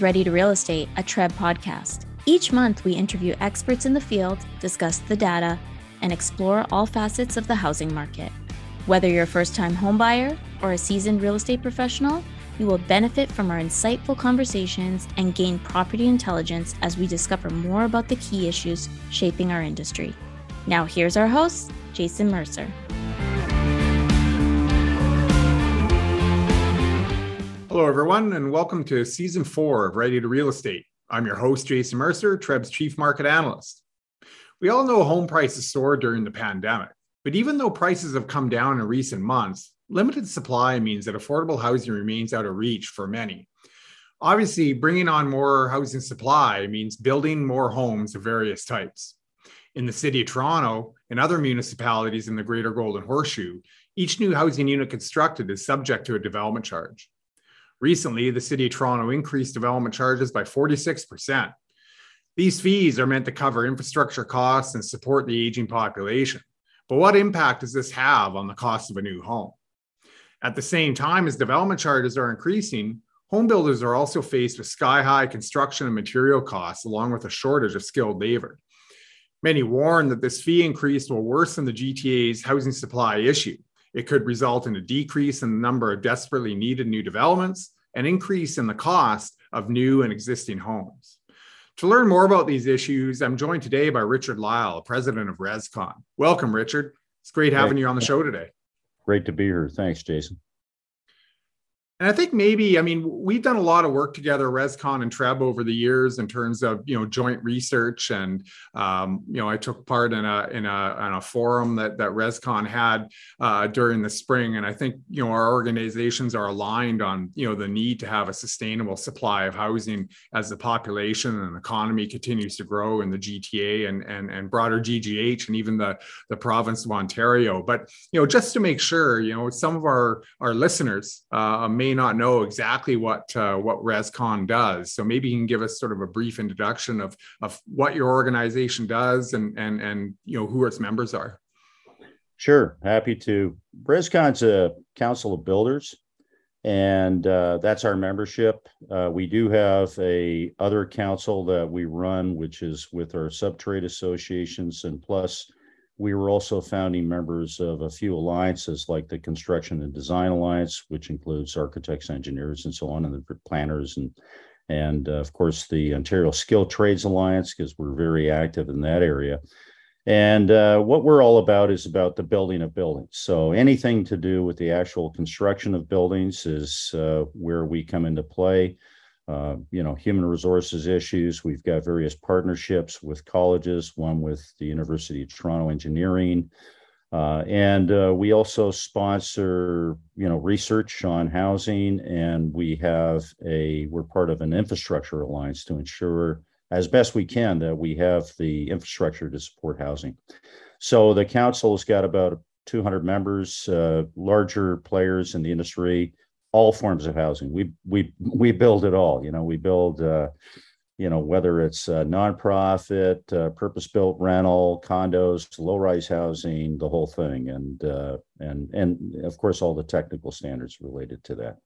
Ready to Real Estate, a TREB podcast. Each month, we interview experts in the field, discuss the data, and explore all facets of the housing market. Whether you're a first time homebuyer or a seasoned real estate professional, you will benefit from our insightful conversations and gain property intelligence as we discover more about the key issues shaping our industry. Now, here's our host, Jason Mercer. Hello, everyone, and welcome to season four of Ready to Real Estate. I'm your host, Jason Mercer, TREB's Chief Market Analyst. We all know home prices soared during the pandemic, but even though prices have come down in recent months, limited supply means that affordable housing remains out of reach for many. Obviously, bringing on more housing supply means building more homes of various types. In the City of Toronto and other municipalities in the Greater Golden Horseshoe, each new housing unit constructed is subject to a development charge. Recently, the City of Toronto increased development charges by 46%. These fees are meant to cover infrastructure costs and support the aging population. But what impact does this have on the cost of a new home? At the same time as development charges are increasing, home builders are also faced with sky high construction and material costs, along with a shortage of skilled labor. Many warn that this fee increase will worsen the GTA's housing supply issue. It could result in a decrease in the number of desperately needed new developments, an increase in the cost of new and existing homes. To learn more about these issues, I'm joined today by Richard Lyall, president of ResCon. Welcome, Richard. It's great having you on the show today. Great to be here. Thanks, Jason. And I think maybe, I mean, we've done a lot of work together, ResCon and Treb, over the years in terms of you know joint research, and um, you know I took part in a in a, in a forum that that ResCon had uh, during the spring, and I think you know our organizations are aligned on you know the need to have a sustainable supply of housing as the population and economy continues to grow in the GTA and and and broader GGH and even the the province of Ontario. But you know just to make sure, you know some of our our listeners uh, may may not know exactly what uh, what ResCon does. So maybe you can give us sort of a brief introduction of of what your organization does and and and you know who its members are. Sure, happy to. ResCon's a council of builders, and uh, that's our membership. Uh, we do have a other council that we run, which is with our sub trade associations, and plus we were also founding members of a few alliances like the Construction and Design Alliance, which includes architects, engineers, and so on, and the planners, and and uh, of course the Ontario Skill Trades Alliance, because we're very active in that area. And uh, what we're all about is about the building of buildings. So anything to do with the actual construction of buildings is uh, where we come into play. Uh, you know, human resources issues. We've got various partnerships with colleges, one with the University of Toronto Engineering. Uh, and uh, we also sponsor, you know, research on housing, and we have a we're part of an infrastructure alliance to ensure, as best we can, that we have the infrastructure to support housing. So the council has got about 200 members, uh, larger players in the industry, all forms of housing. We we we build it all. You know, we build. Uh, you know whether it's uh, nonprofit, uh, purpose-built rental, condos, low-rise housing, the whole thing, and uh, and and of course all the technical standards related to that.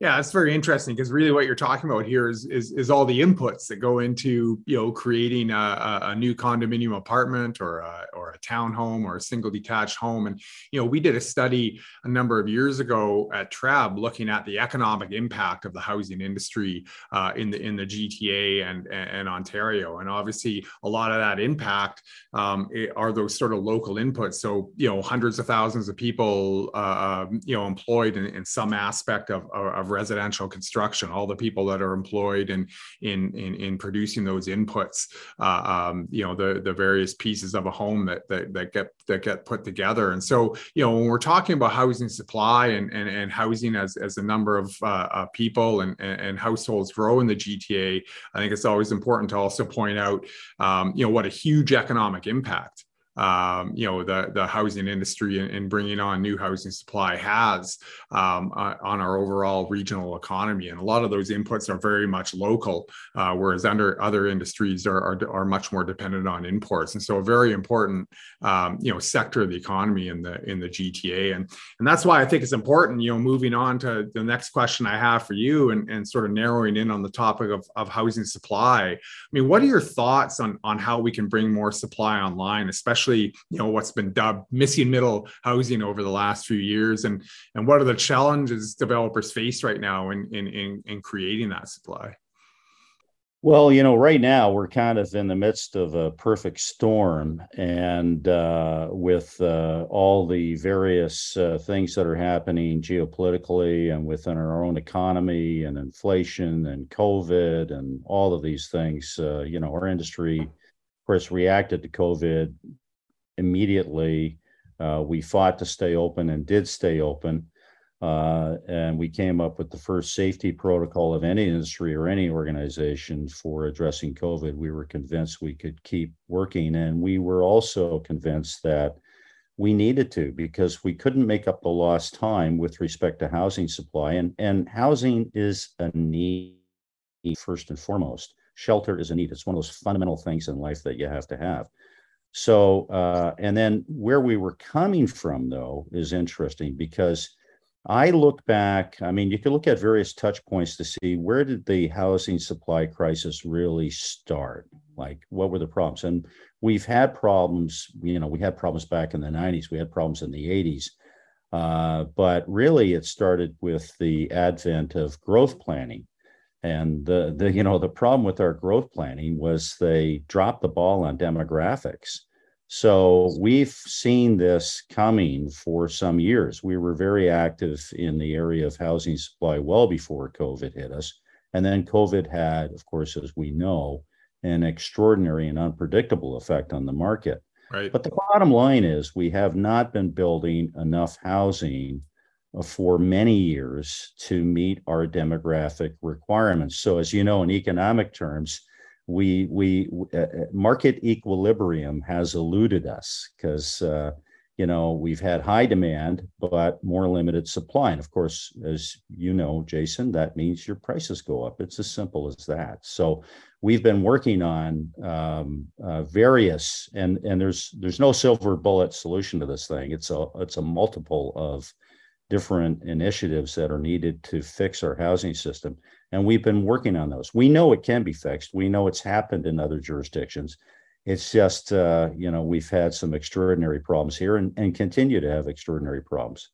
Yeah, it's very interesting because really what you're talking about here is, is, is all the inputs that go into you know creating a, a new condominium apartment or a, or a townhome or a single detached home. And you know we did a study a number of years ago at TREB looking at the economic impact of the housing industry uh, in the in the GTA and, and Ontario. And obviously a lot of that impact um, are those sort of local inputs. So you know hundreds of thousands of people uh, um, you know employed in, in some aspect of, of of residential construction, all the people that are employed in in in, in producing those inputs, uh, um, you know, the the various pieces of a home that, that that get that get put together. And so, you know, when we're talking about housing supply and and, and housing as as the number of uh, uh, people and, and households grow in the GTA, I think it's always important to also point out, um, you know, what a huge economic impact um, you know the the housing industry and, and, bringing on new housing supply has um, uh, on our overall regional economy. And a lot of those inputs are very much local, uh, whereas under other industries are, are, are much more dependent on imports. And so a very important um, you know sector of the economy in the in the GTA. And and that's why I think it's important. You know, moving on to the next question I have for you, and, and sort of narrowing in on the topic of, of housing supply. I mean, what are your thoughts on on how we can bring more supply online, especially especially you know what's been dubbed missing middle housing over the last few years. And and what are the challenges developers face right now in in in, in creating that supply? Well, you know, right now we're kind of in the midst of a perfect storm, and uh, with uh, all the various uh, things that are happening geopolitically and within our own economy, and inflation and COVID, and all of these things, uh, you know, our industry, of course, reacted to COVID immediately. Uh, we fought to stay open and did stay open. Uh, and we came up with the first safety protocol of any industry or any organization for addressing COVID. We were convinced we could keep working. And we were also convinced that we needed to because we couldn't make up the lost time with respect to housing supply. And, and housing is a need first and foremost. Shelter is a need. It's one of those fundamental things in life that you have to have. So, uh, and then where we were coming from, though, is interesting because I look back. I mean, you can look at various touch points to see where did the housing supply crisis really start? Like, what were the problems? And we've had problems. You know, we had problems back in the '90s. We had problems in the '80s. Uh, but really, it started with the advent of growth planning and the, the you know the problem with our growth planning was they dropped the ball on demographics. So we've seen this coming for some years. We were very active in the area of housing supply well before COVID hit us. And then COVID had, of course, as we know, an extraordinary and unpredictable effect on the market. Right. But the bottom line is we have not been building enough housing for many years to meet our demographic requirements. So, as you know, in economic terms, we we uh, uh, market equilibrium has eluded us because uh, you know we've had high demand but more limited supply, and of course, as you know, Jason, that means your prices go up. It's as simple as that. So, we've been working on um, uh, various and and there's there's no silver bullet solution to this thing. It's a it's a multiple of different initiatives that are needed to fix our housing system. And we've been working on those. We know it can be fixed. We know it's happened in other jurisdictions. It's just, uh, you know, we've had some extraordinary problems here and, and continue to have extraordinary problems.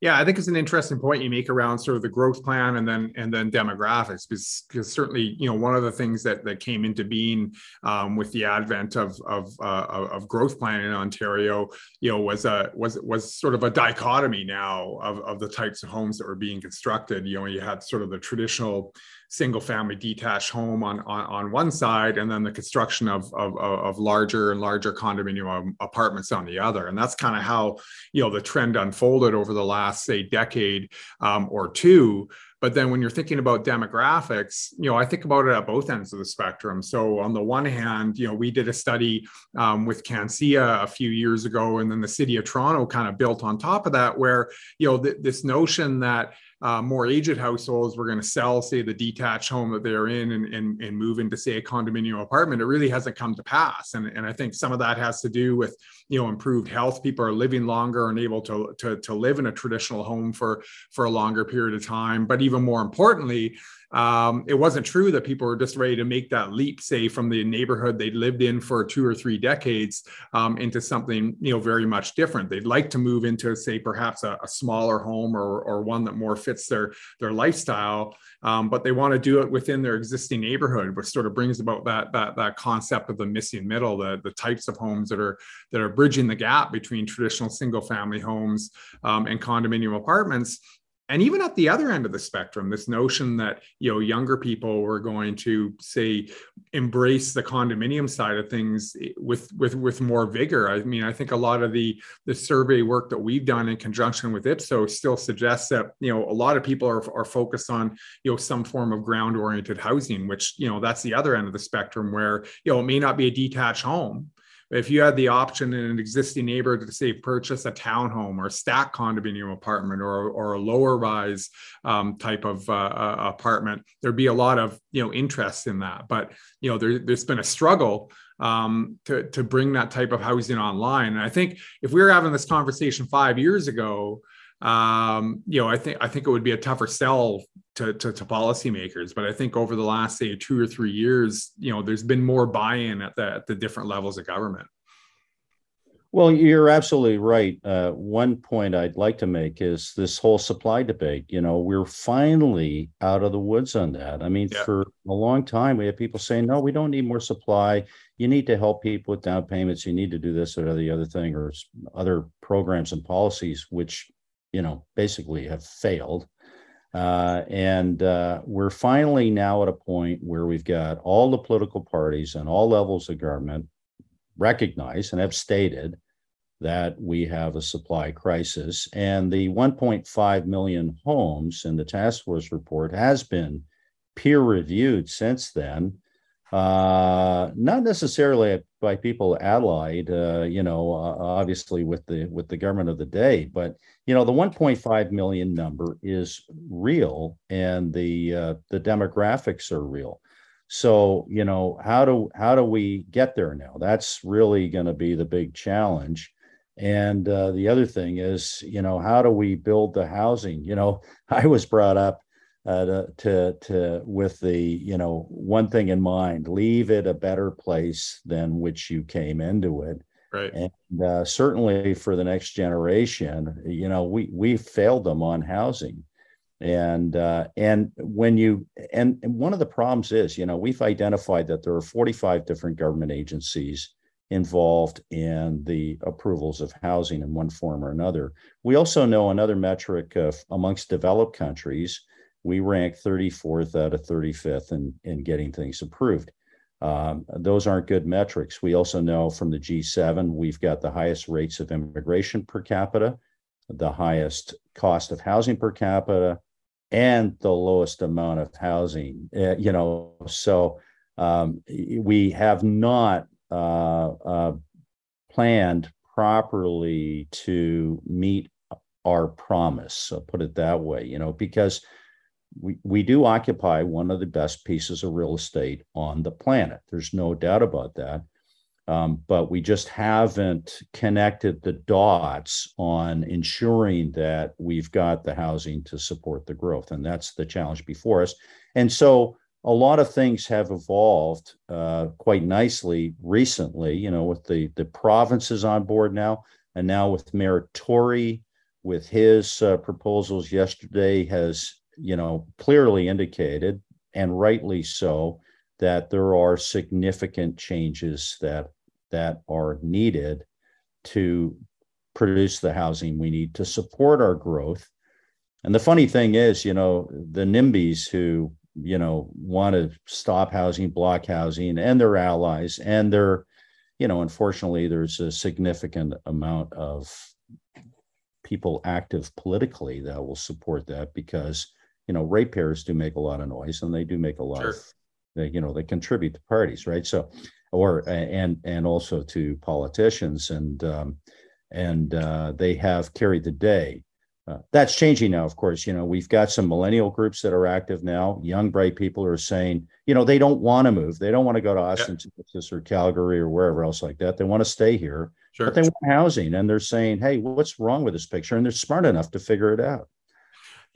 Yeah, I think it's an interesting point you make around sort of the growth plan and then and then demographics, because, because certainly you know one of the things that that came into being um, with the advent of of, uh, of growth plan in Ontario, you know, was a was was sort of a dichotomy now of of the types of homes that were being constructed. You know, you had sort of the traditional single family detached home on, on, on one side and then the construction of, of, of larger and larger condominium apartments on the other. And that's kind of how, you know, the trend unfolded over the last, say, decade um, or two. But then when you're thinking about demographics, you know, I think about it at both ends of the spectrum. So on the one hand, you know, we did a study um, with CANCEA a few years ago, and then the city of Toronto kind of built on top of that, where, you know, th- this notion that uh, more aged households were going to sell, say, the detached home that they're in and, and, and move into, say, a condominium apartment, it really hasn't come to pass. And, and I think some of that has to do with, you know, improved health. People are living longer and able to, to, to live in a traditional home for, for a longer period of time. But even more importantly, um, it wasn't true that people were just ready to make that leap, say, from the neighborhood they'd lived in for two or three decades um, into something, you know, very much different. They'd like to move into, say, perhaps a, a smaller home or, or one that more fits their their lifestyle, um, but they want to do it within their existing neighborhood, which sort of brings about that that that concept of the missing middle, the the types of homes that are that are bridging the gap between traditional single family homes um, and condominium apartments and even at the other end of the spectrum this notion that you know younger people were going to say embrace the condominium side of things with with with more vigor. I mean i think a lot of the the survey work that we've done in conjunction with ipsos still suggests that you know a lot of people are, are focused on you know some form of ground oriented housing which you know that's the other end of the spectrum where you know it may not be a detached home if you had the option in an existing neighborhood to say purchase a townhome or stack condominium apartment or, or a lower rise um, type of uh, uh, apartment, there'd be a lot of you know interest in that. But you know there, there's been a struggle um, to to bring that type of housing online. And I think if we were having this conversation five years ago, um, you know, I think I think it would be a tougher sell to, to, to policymakers. But I think over the last say two or three years, you know, there's been more buy-in at the at the different levels of government. Well, you're absolutely right. Uh, one point I'd like to make is this whole supply debate. You know, we're finally out of the woods on that. I mean, yeah. for a long time, we had people saying, no, we don't need more supply. You need to help people with down payments. You need to do this or the other thing, or other programs and policies, which, you know, basically have failed. Uh, and uh, we're finally now at a point where we've got all the political parties and all levels of government recognize and have stated that we have a supply crisis. And the 1.5 million homes in the task force report has been peer reviewed since then. Uh, not necessarily by people allied, uh, you know, uh, obviously with the with the government of the day, but you know, the 1.5 million number is real, and the uh, the demographics are real. So, you know, how do how do we get there now? That's really going to be the big challenge. And uh, the other thing is, you know, how do we build the housing? You know, I was brought up uh, to, to, to with the you know one thing in mind: leave it a better place than which you came into it. Right. And uh, certainly for the next generation, you know, we we failed them on housing and uh, and when you and, and one of the problems is you know we've identified that there are 45 different government agencies involved in the approvals of housing in one form or another we also know another metric of amongst developed countries we rank 34th out of 35th in, in getting things approved um, those aren't good metrics we also know from the g7 we've got the highest rates of immigration per capita the highest cost of housing per capita and the lowest amount of housing. Uh, you know, so um, we have not uh, uh, planned properly to meet our promise. I'll put it that way. You know, because we, we do occupy one of the best pieces of real estate on the planet. There's no doubt about that. Um, but we just haven't connected the dots on ensuring that we've got the housing to support the growth. And that's the challenge before us. And so a lot of things have evolved uh, quite nicely recently, you know, with the, the provinces on board now, and now with Mayor Tory, with his uh, proposals yesterday, has, you know, clearly indicated, and rightly so, that there are significant changes that that are needed to produce the housing we need to support our growth. And the funny thing is, you know, the NIMBYs who, you know, want to stop housing, block housing, and their allies, and their, you know, unfortunately, there's a significant amount of people active politically that will support that because, you know, ratepayers do make a lot of noise and they do make a lot sure. of, they, you know, they contribute to parties, right? So or and and also to politicians and um, and uh, they have carried the day. Uh, that's changing now, of course. You know, we've got some millennial groups that are active now. Young, bright people are saying, you know, they don't want to move. They don't want to go to Austin, yeah. Texas, or Calgary, or wherever else like that. They want to stay here, sure. but they want housing. And they're saying, hey, what's wrong with this picture? And they're smart enough to figure it out.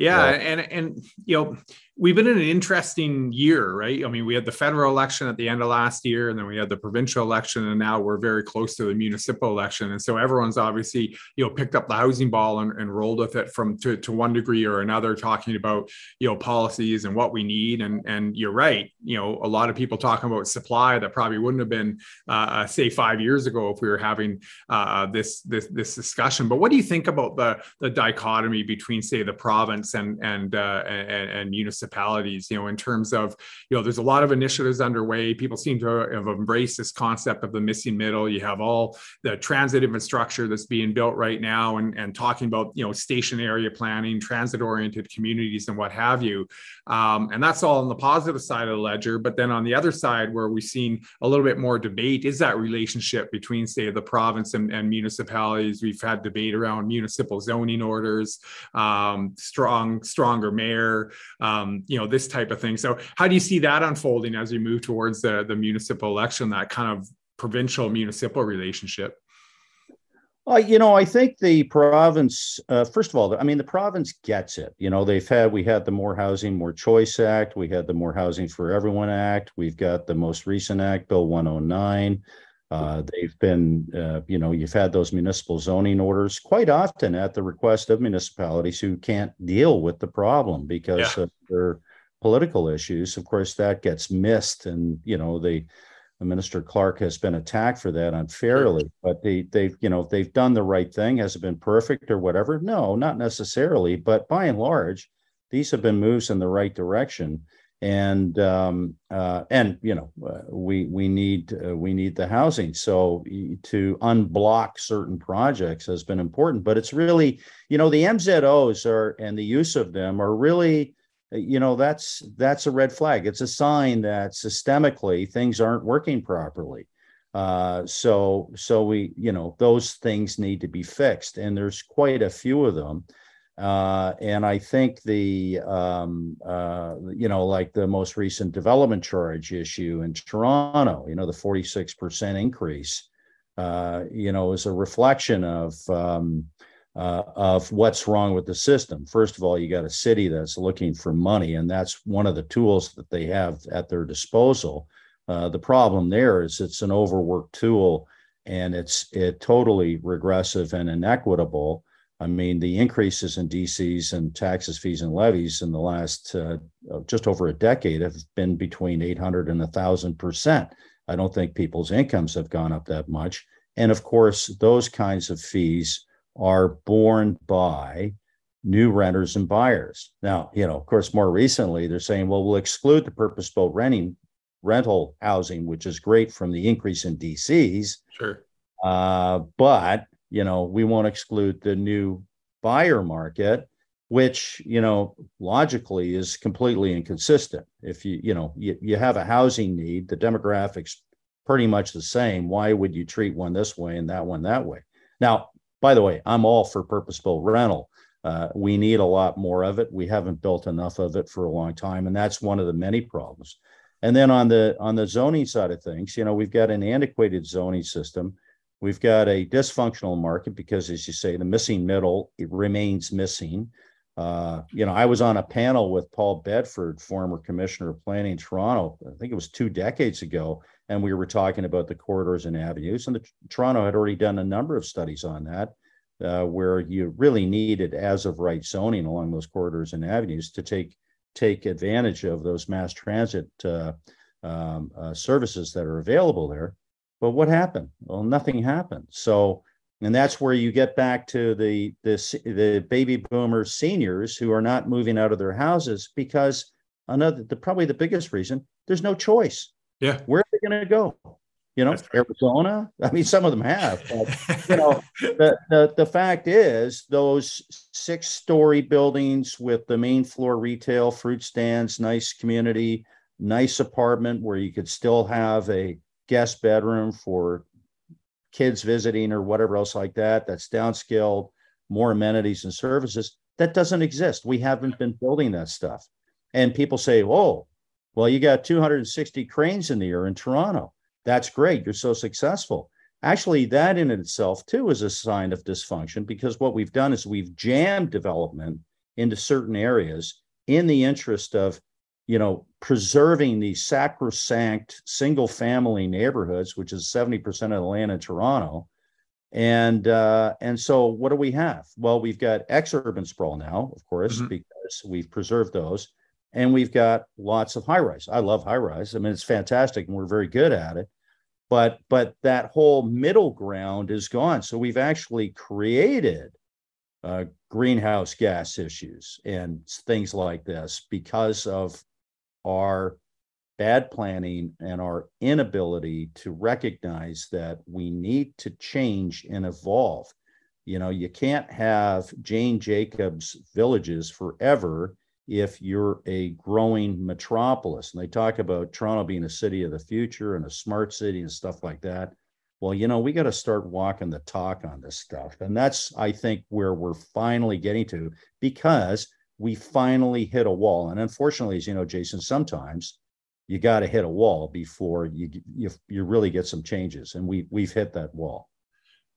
Yeah, and and you know, we've been in an interesting year, right? I mean, we had the federal election at the end of last year, and then we had the provincial election, and now we're very close to the municipal election. And so everyone's obviously, you know, picked up the housing ball and, and rolled with it from to, to one degree or another, talking about, you know, policies and what we need. And and you're right, you know, a lot of people talking about supply that probably wouldn't have been, uh, uh say, five years ago if we were having uh, this this this discussion. But what do you think about the the dichotomy between, say, the province and and uh, and, and municipal municipalities, you know, in terms of, you know, there's a lot of initiatives underway. People seem to have embraced this concept of the missing middle. You have all the transit infrastructure that's being built right now and, and talking about, you know, station area planning, transit oriented communities and what have you. Um, and that's all on the positive side of the ledger. But then on the other side, where we've seen a little bit more debate is that relationship between, say, the province and, and municipalities. We've had debate around municipal zoning orders, um, strong, stronger mayor, um, you know, this type of thing. So, how do you see that unfolding as we move towards the, the municipal election, that kind of provincial municipal relationship? Uh, you know, I think the province, uh, first of all, I mean, the province gets it. You know, they've had, we had the More Housing, More Choice Act, we had the More Housing for Everyone Act, we've got the most recent act, Bill 109. Uh, they've been, uh, you know, you've had those municipal zoning orders quite often at the request of municipalities who can't deal with the problem because yeah. of their political issues. Of course, that gets missed, and you know, the Minister Clark has been attacked for that unfairly, but they they've you know they've done the right thing. Has it been perfect or whatever? No, not necessarily. But by and large, these have been moves in the right direction. And um, uh, and you know uh, we we need uh, we need the housing. So to unblock certain projects has been important. But it's really you know the MZOs are and the use of them are really you know that's that's a red flag it's a sign that systemically things aren't working properly uh, so so we you know those things need to be fixed and there's quite a few of them uh, and i think the um, uh, you know like the most recent development charge issue in toronto you know the 46% increase uh, you know is a reflection of um, uh, of what's wrong with the system. First of all, you got a city that's looking for money, and that's one of the tools that they have at their disposal. Uh, the problem there is it's an overworked tool, and it's it totally regressive and inequitable. I mean, the increases in DCs and taxes, fees, and levies in the last uh, just over a decade have been between 800 and 1,000 percent. I don't think people's incomes have gone up that much. And of course, those kinds of fees are borne by new renters and buyers. Now, you know, of course, more recently they're saying, well, we'll exclude the purpose-built renting rental housing, which is great from the increase in DCs. Sure. Uh, but you know, we won't exclude the new buyer market, which you know logically is completely inconsistent. If you you know you, you have a housing need, the demographics pretty much the same. Why would you treat one this way and that one that way? Now, by the way, I'm all for purpose-built rental. Uh, we need a lot more of it. We haven't built enough of it for a long time, and that's one of the many problems. And then on the on the zoning side of things, you know, we've got an antiquated zoning system. We've got a dysfunctional market because, as you say, the missing middle it remains missing. Uh, you know, I was on a panel with Paul Bedford, former commissioner of planning in Toronto. I think it was two decades ago, and we were talking about the corridors and avenues. And the, Toronto had already done a number of studies on that, uh, where you really needed as of right zoning along those corridors and avenues to take take advantage of those mass transit uh, um, uh, services that are available there. But what happened? Well, nothing happened. So, and that's where you get back to the the the baby boomer seniors who are not moving out of their houses because another the probably the biggest reason there's no choice yeah. Where are they going to go? You know, Arizona. I mean, some of them have, but you know, the, the the fact is, those six-story buildings with the main floor retail, fruit stands, nice community, nice apartment where you could still have a guest bedroom for kids visiting or whatever else like that. That's downscaled, more amenities and services. That doesn't exist. We haven't been building that stuff. And people say, "Oh, well, you got 260 cranes in the air in Toronto. That's great. You're so successful. Actually, that in itself, too, is a sign of dysfunction because what we've done is we've jammed development into certain areas in the interest of you know preserving these sacrosanct single family neighborhoods which is 70% of the land in toronto and uh, and so what do we have well we've got exurban sprawl now of course mm-hmm. because we've preserved those and we've got lots of high rise. I love high rise. I mean, it's fantastic, and we're very good at it. But but that whole middle ground is gone. So we've actually created uh, greenhouse gas issues and things like this because of our bad planning and our inability to recognize that we need to change and evolve. You know, you can't have Jane Jacobs villages forever if you're a growing metropolis. And they talk about Toronto being a city of the future and a smart city and stuff like that. Well, you know, we got to start walking the talk on this stuff. And that's, I think, where we're finally getting to because we finally hit a wall. And unfortunately, as you know, Jason, sometimes you got to hit a wall before you, you you really get some changes. And we we've hit that wall.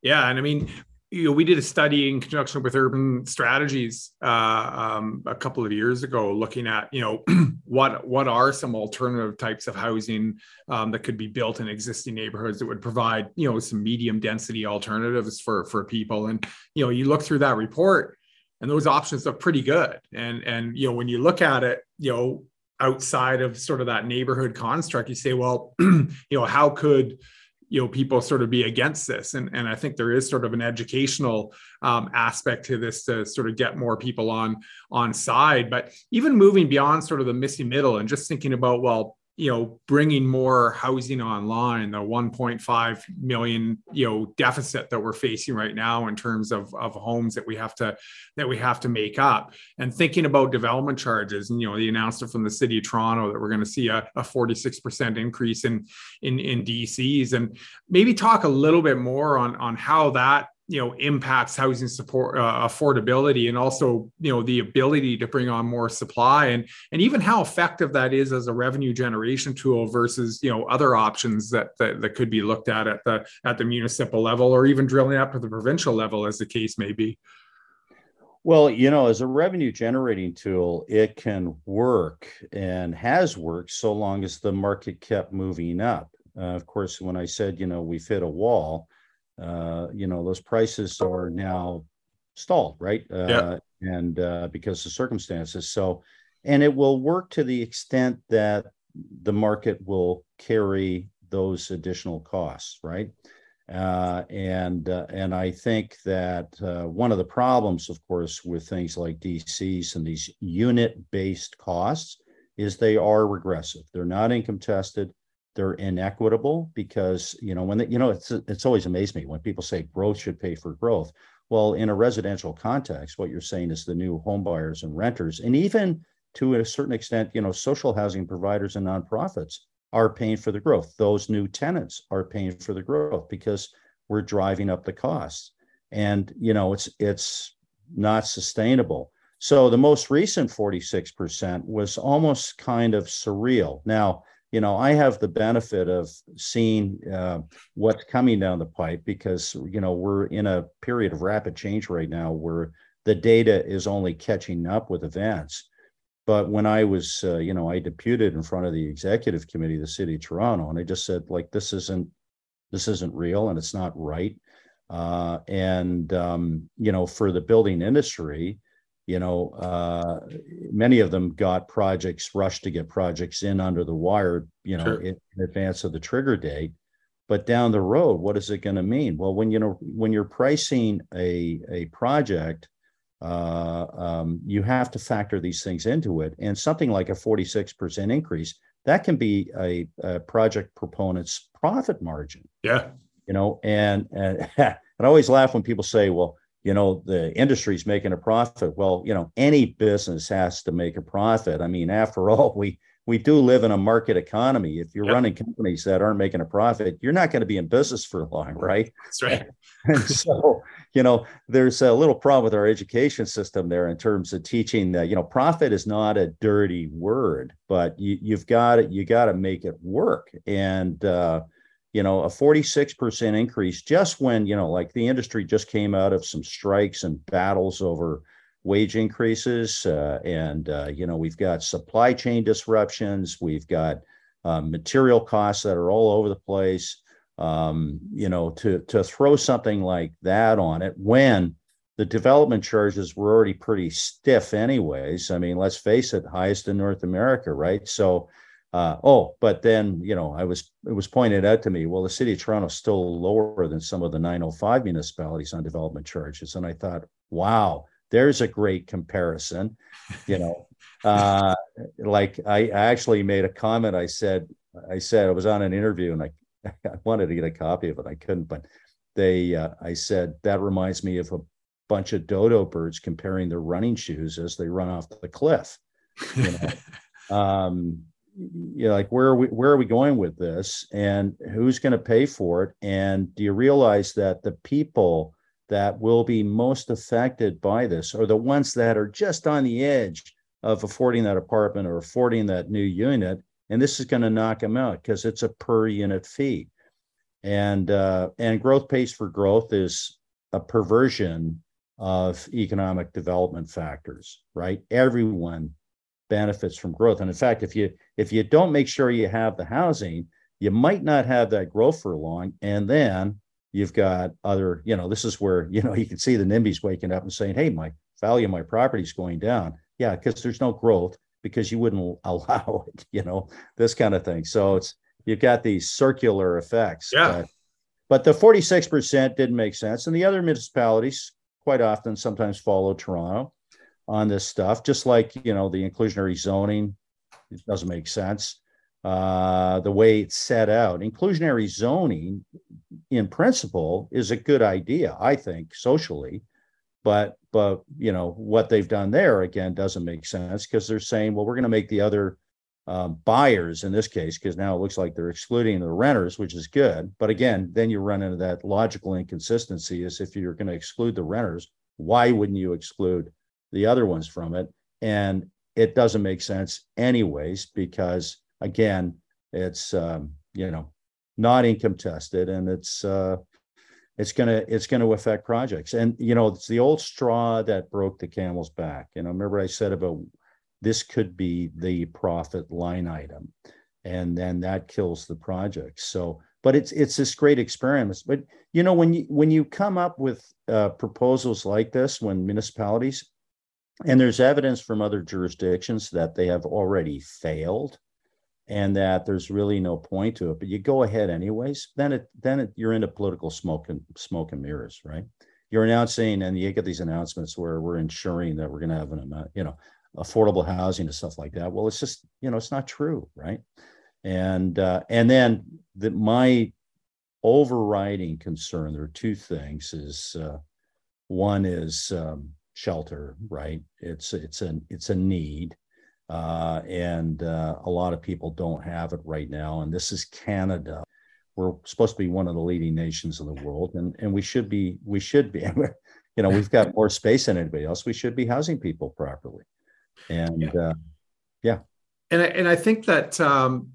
Yeah, and I mean, you know, we did a study in conjunction with Urban Strategies uh, um, a couple of years ago, looking at you know what what are some alternative types of housing um, that could be built in existing neighborhoods that would provide you know some medium density alternatives for for people. And you know, you look through that report, and those options look pretty good. And and you know, when you look at it, you know, outside of sort of that neighborhood construct, you say, well, you know, how could you know people sort of be against this and, and i think there is sort of an educational um, aspect to this to sort of get more people on on side but even moving beyond sort of the missing middle and just thinking about well you know bringing more housing online the 1.5 million you know deficit that we're facing right now in terms of, of homes that we have to that we have to make up. And thinking about development charges and you know the announcement from the city of toronto that we're going to see a, a 46% increase in in in dcs and maybe talk a little bit more on on how that you know impacts housing support uh, affordability and also you know the ability to bring on more supply and and even how effective that is as a revenue generation tool versus you know other options that that, that could be looked at at the at the municipal level or even drilling up to the provincial level as the case may be well, you know, as a revenue generating tool, it can work and has worked so long as the market kept moving up. Uh, of course, when I said, you know, we've hit a wall, uh, you know, those prices are now stalled, right? Uh, yeah. And uh, because of circumstances. So, and it will work to the extent that the market will carry those additional costs, right? Uh, and uh, and I think that uh, one of the problems, of course, with things like DCs and these unit-based costs is they are regressive. They're not income tested they're inequitable because you know when they, you know it's it's always amazed me when people say growth should pay for growth. Well in a residential context what you're saying is the new home buyers and renters and even to a certain extent you know social housing providers and nonprofits are paying for the growth. Those new tenants are paying for the growth because we're driving up the costs. And you know it's it's not sustainable. So the most recent 46% was almost kind of surreal. Now you know, I have the benefit of seeing uh, what's coming down the pipe because, you know, we're in a period of rapid change right now where the data is only catching up with events. But when I was, uh, you know, I deputed in front of the executive committee of the city of Toronto, and I just said, like, this isn't, this isn't real, and it's not right. Uh, and um, you know, for the building industry, you know, uh, many of them got projects rushed to get projects in under the wire, you know, sure. in, in, advance of the trigger date. But down the road, what is it going to mean? Well, when you know when you're pricing a a project, uh, um, you have to factor these things into it. And something like a 46% increase that can be a, a project proponent's profit margin. Yeah, you know, and and, and I always laugh when people say, "Well." You know the industry's making a profit. Well you know any business has to make a profit. I mean after all we we do live in a market economy. If you're yep. running companies that aren't making a profit you're not going to be in business for long right? That's right. And so you know there's a little problem with our education system there in terms of teaching that you know profit is not a dirty word but you, you've got it you got to make it work. And uh you know, a 46% increase just when, you know, like the industry just came out of some strikes and battles over wage increases. Uh, and, uh, you know, we've got supply chain disruptions, we've got uh, material costs that are all over the place. Um, you know, to, to throw something like that on it when the development charges were already pretty stiff, anyways. I mean, let's face it, highest in North America, right? So, uh, oh, but then you know, I was it was pointed out to me. Well, the city of Toronto is still lower than some of the 905 municipalities on development charges, and I thought, wow, there's a great comparison. You know, uh, like I, I actually made a comment. I said, I said I was on an interview and I, I wanted to get a copy of it. I couldn't, but they, uh, I said that reminds me of a bunch of dodo birds comparing their running shoes as they run off the cliff. You know, um, you know, like where are we where are we going with this, and who's going to pay for it? And do you realize that the people that will be most affected by this are the ones that are just on the edge of affording that apartment or affording that new unit, and this is going to knock them out because it's a per unit fee. And uh, and growth pays for growth is a perversion of economic development factors, right? Everyone benefits from growth. And in fact, if you if you don't make sure you have the housing, you might not have that growth for long. And then you've got other, you know, this is where, you know, you can see the NIMBYs waking up and saying, hey, my value of my property is going down. Yeah, because there's no growth because you wouldn't allow it, you know, this kind of thing. So it's you've got these circular effects. Yeah. But, but the 46% didn't make sense. And the other municipalities quite often sometimes follow Toronto on this stuff, just like you know the inclusionary zoning. It doesn't make sense. Uh, the way it's set out, inclusionary zoning, in principle, is a good idea, I think, socially, but but you know what they've done there again doesn't make sense because they're saying, well, we're going to make the other um, buyers in this case, because now it looks like they're excluding the renters, which is good. But again, then you run into that logical inconsistency is if you're going to exclude the renters, why wouldn't you exclude the other ones from it? And it doesn't make sense anyways, because again, it's um, you know not income tested and it's uh, it's gonna it's gonna affect projects. And you know, it's the old straw that broke the camel's back. You know, remember I said about this could be the profit line item and then that kills the project so but it's it's this great experiment but you know when you when you come up with uh, proposals like this when municipalities and there's evidence from other jurisdictions that they have already failed and that there's really no point to it but you go ahead anyways then it then it, you're into political smoke and smoke and mirrors right you're announcing and you get these announcements where we're ensuring that we're going to have an amount you know affordable housing and stuff like that. Well, it's just you know it's not true, right? And uh, and then the, my overriding concern there are two things: is uh, one is um, shelter, right? It's it's a it's a need, uh, and uh, a lot of people don't have it right now. And this is Canada. We're supposed to be one of the leading nations in the world, and and we should be we should be. you know, we've got more space than anybody else. We should be housing people properly and yeah, uh, yeah. and I, and I think that um,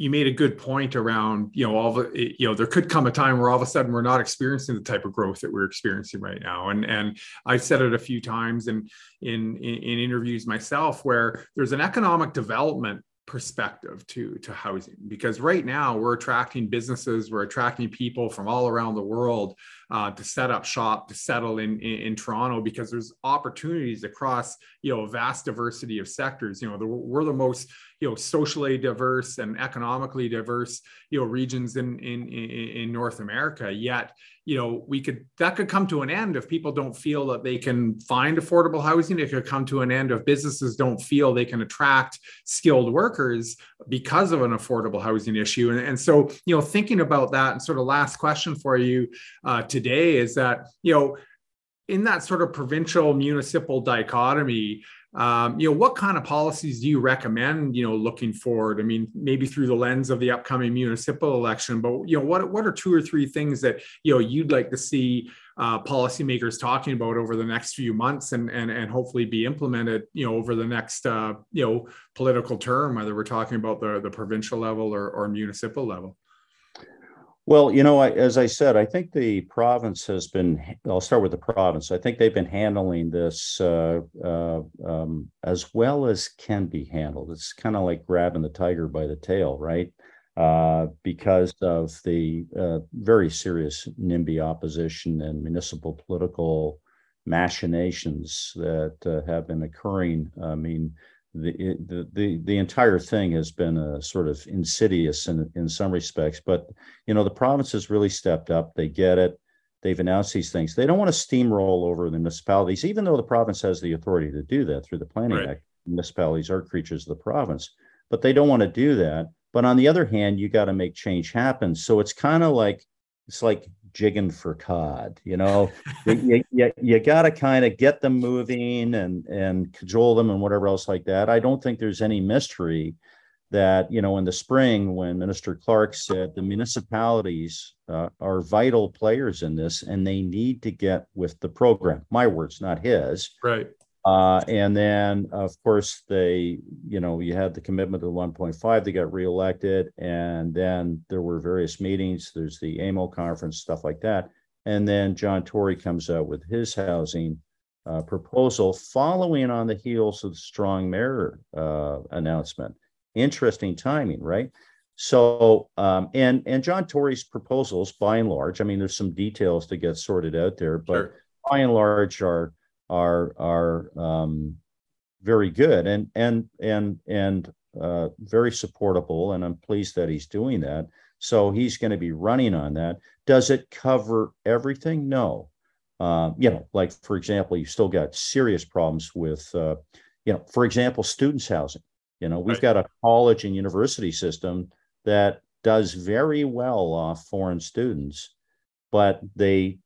you made a good point around you know all the you know there could come a time where all of a sudden we're not experiencing the type of growth that we're experiencing right now. And and i've said it a few times in in in interviews myself where there's an economic development perspective to to housing because right now we're attracting businesses we're attracting people from all around the world uh, to set up shop to settle in, in, in toronto because there's opportunities across you know a vast diversity of sectors. You know the, we're the most you know socially diverse and economically diverse you know regions in in in north america. Yet you know we could that could come to an end if people don't feel that they can find affordable housing. It could come to an end if businesses don't feel they can attract skilled workers because of an affordable housing issue. And, and so you know thinking about that and sort of last question for you uh, today is that you know in that sort of provincial municipal dichotomy um, you know what kind of policies do you recommend you know looking forward? I mean maybe through the lens of the upcoming municipal election but you know what what are two or three things that you know you'd like to see uh, policymakers talking about over the next few months and and and hopefully be implemented you know over the next uh, you know political term whether we're talking about the the provincial level or, or municipal level well, you know, I, as I said, I think the province has been, I'll start with the province. I think they've been handling this uh, uh, um, as well as can be handled. It's kind of like grabbing the tiger by the tail, right? Uh, because of the uh, very serious NIMBY opposition and municipal political machinations that uh, have been occurring. I mean, the, the the the entire thing has been a sort of insidious in in some respects but you know the province has really stepped up they get it they've announced these things. They don't want to steamroll over the municipalities, even though the province has the authority to do that through the Planning right. Act. Municipalities are creatures of the province, but they don't want to do that. But on the other hand, you got to make change happen. So it's kind of like it's like jigging for cod. You know, you, you, you got to kind of get them moving and and cajole them and whatever else like that. I don't think there's any mystery that you know in the spring when Minister Clark said the municipalities uh, are vital players in this and they need to get with the program. My words, not his. Right. Uh, and then, of course, they, you know, you had the commitment to 1.5. They got reelected, and then there were various meetings. There's the AMO conference, stuff like that. And then John Tory comes out with his housing uh, proposal, following on the heels of the strong mayor uh, announcement. Interesting timing, right? So, um, and and John Tory's proposals, by and large, I mean, there's some details to get sorted out there, but sure. by and large, are are are um, very good and and and and uh, very supportable, and I'm pleased that he's doing that. So he's going to be running on that. Does it cover everything? No. Uh, you know, like for example, you've still got serious problems with, uh, you know, for example, students' housing. You know, we've right. got a college and university system that does very well off foreign students, but they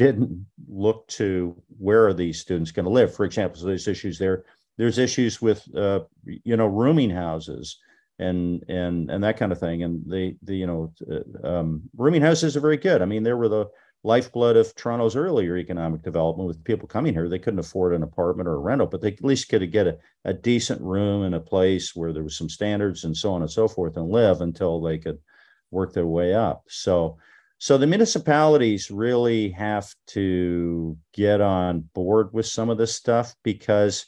didn't look to where are these students going to live. For example, so there's issues there. There's issues with uh, you know rooming houses and and and that kind of thing. And the the you know uh, um, rooming houses are very good. I mean, there were the lifeblood of Toronto's earlier economic development with people coming here. They couldn't afford an apartment or a rental, but they at least could get a, a decent room in a place where there was some standards and so on and so forth and live until they could work their way up. So so the municipalities really have to get on board with some of this stuff because,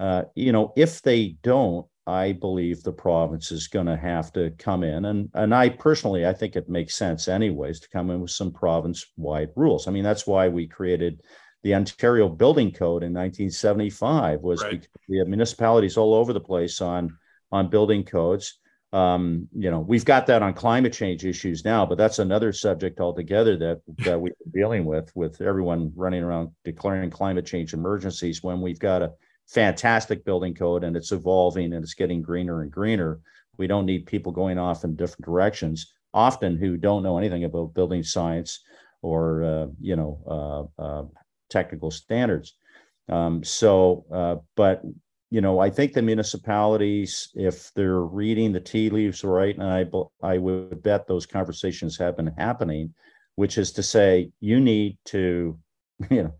uh, you know, if they don't, I believe the province is going to have to come in, and and I personally I think it makes sense anyways to come in with some province-wide rules. I mean that's why we created the Ontario Building Code in 1975 was right. because we have municipalities all over the place on on building codes um, you know, we've got that on climate change issues now, but that's another subject altogether that that we're dealing with, with everyone running around declaring climate change emergencies when we've got a fantastic building code and it's evolving and it's getting greener and greener. We don't need people going off in different directions, often who don't know anything about building science or uh, you know uh, uh, technical standards. Um, so, uh, but you know, I think the municipalities, if they're reading the tea leaves right, and I, I would bet those conversations have been happening, which is to say, you need to, you know,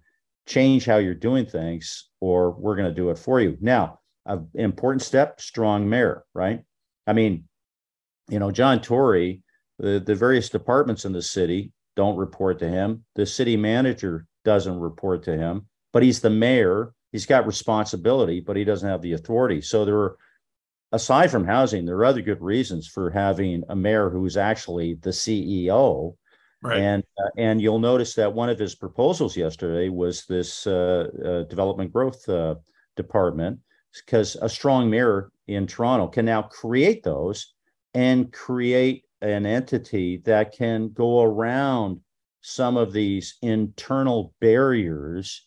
change how you're doing things, or we're going to do it for you. Now, an important step: strong mayor, right? I mean, you know, John Tory, the the various departments in the city don't report to him. The city manager doesn't report to him, but he's the mayor he's got responsibility, but he doesn't have the authority. So there are, aside from housing, there are other good reasons for having a mayor who's actually the CEO. Right. And uh, and you'll notice that one of his proposals yesterday was this uh, uh, development growth uh, department, because a strong mayor in Toronto can now create those and create an entity that can go around some of these internal barriers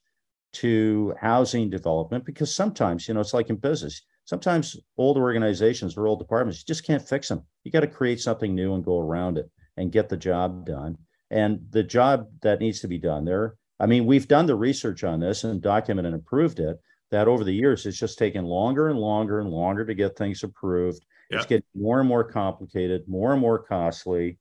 to housing development because sometimes, you know, it's like in business. Sometimes old organizations or old departments, you just can't fix them. You got to create something new and go around it and get the job done. And the job that needs to be done there, I mean, we've done the research on this and documented and approved it. That over the years, it's just taken longer and longer and longer to get things approved. It's getting more and more complicated, more and more costly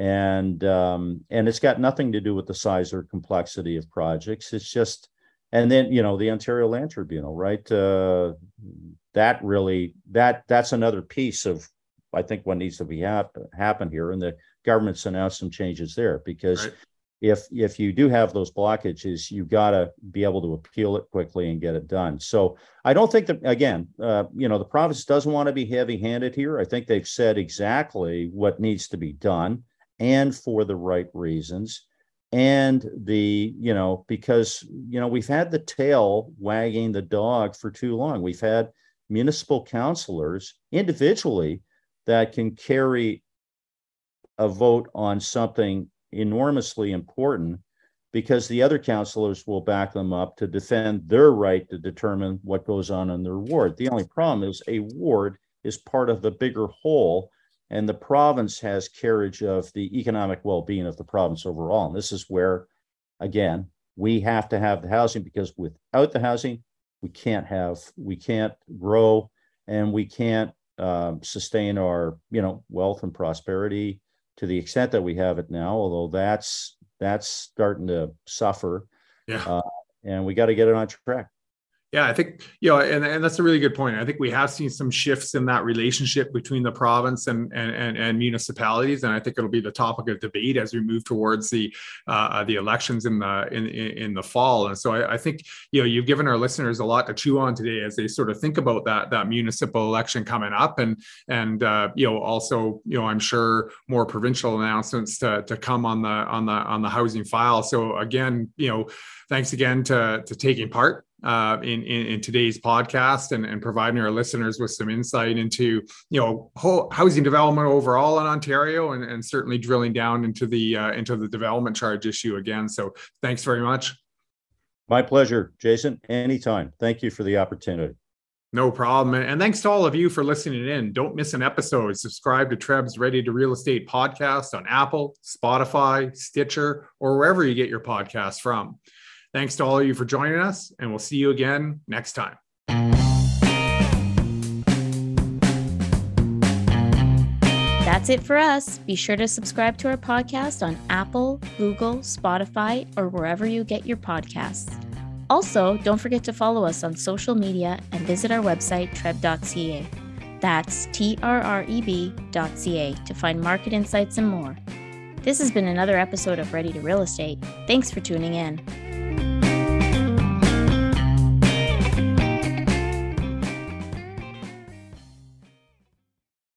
and um, and it's got nothing to do with the size or complexity of projects. It's just and then you know the Ontario Land Tribunal, right? Uh, that really that that's another piece of I think what needs to be happen happen here, and the government's announced some changes there because. Right. If if you do have those blockages, you got to be able to appeal it quickly and get it done. So I don't think that again, uh, you know, the province doesn't want to be heavy-handed here. I think they've said exactly what needs to be done, and for the right reasons and the you know because you know we've had the tail wagging the dog for too long we've had municipal councilors individually that can carry a vote on something enormously important because the other counselors will back them up to defend their right to determine what goes on in their ward. The only problem is a ward is part of the bigger whole, and the province has carriage of the economic well being of the province overall. And this is where, again, we have to have the housing because without the housing, we can't have, we can't grow and we can't um, sustain our, you know, wealth and prosperity to the extent that we have it now, although that's that's starting to suffer. Yeah. Uh, and we got to get it on track. Yeah, I think you know, and, and that's a really good point. I think we have seen some shifts in that relationship between the province and and and, and municipalities, and I think it'll be the topic of debate as we move towards the uh, the elections in the in in the fall. And so I, I, think you know you've given our listeners a lot to chew on today as they sort of think about that that municipal election coming up, and and uh, you know also you know I'm sure more provincial announcements to to come on the on the on the housing file. So again, you know, thanks again to to taking part uh, in, in, in today's podcast and, and providing our listeners with some insight into you know whole housing development overall in Ontario and, and certainly drilling down into the uh, into the development charge issue again. So thanks very much. My pleasure, Jason. Anytime. Thank you for the opportunity. No problem. And thanks to all of you for listening in. Don't miss an episode. Subscribe to TREB's Ready to Real Estate podcast on Apple, Spotify, Stitcher, or wherever you get your podcasts from. Thanks to all of you for joining us, and we'll see you again next time. That's it for us. Be sure to subscribe to our podcast on Apple, Google, Spotify, or wherever you get your podcasts. Also, don't forget to follow us on social media and visit our website, treb.ca. That's T R R E B.ca to find market insights and more. This has been another episode of Ready to Real Estate. Thanks for tuning in.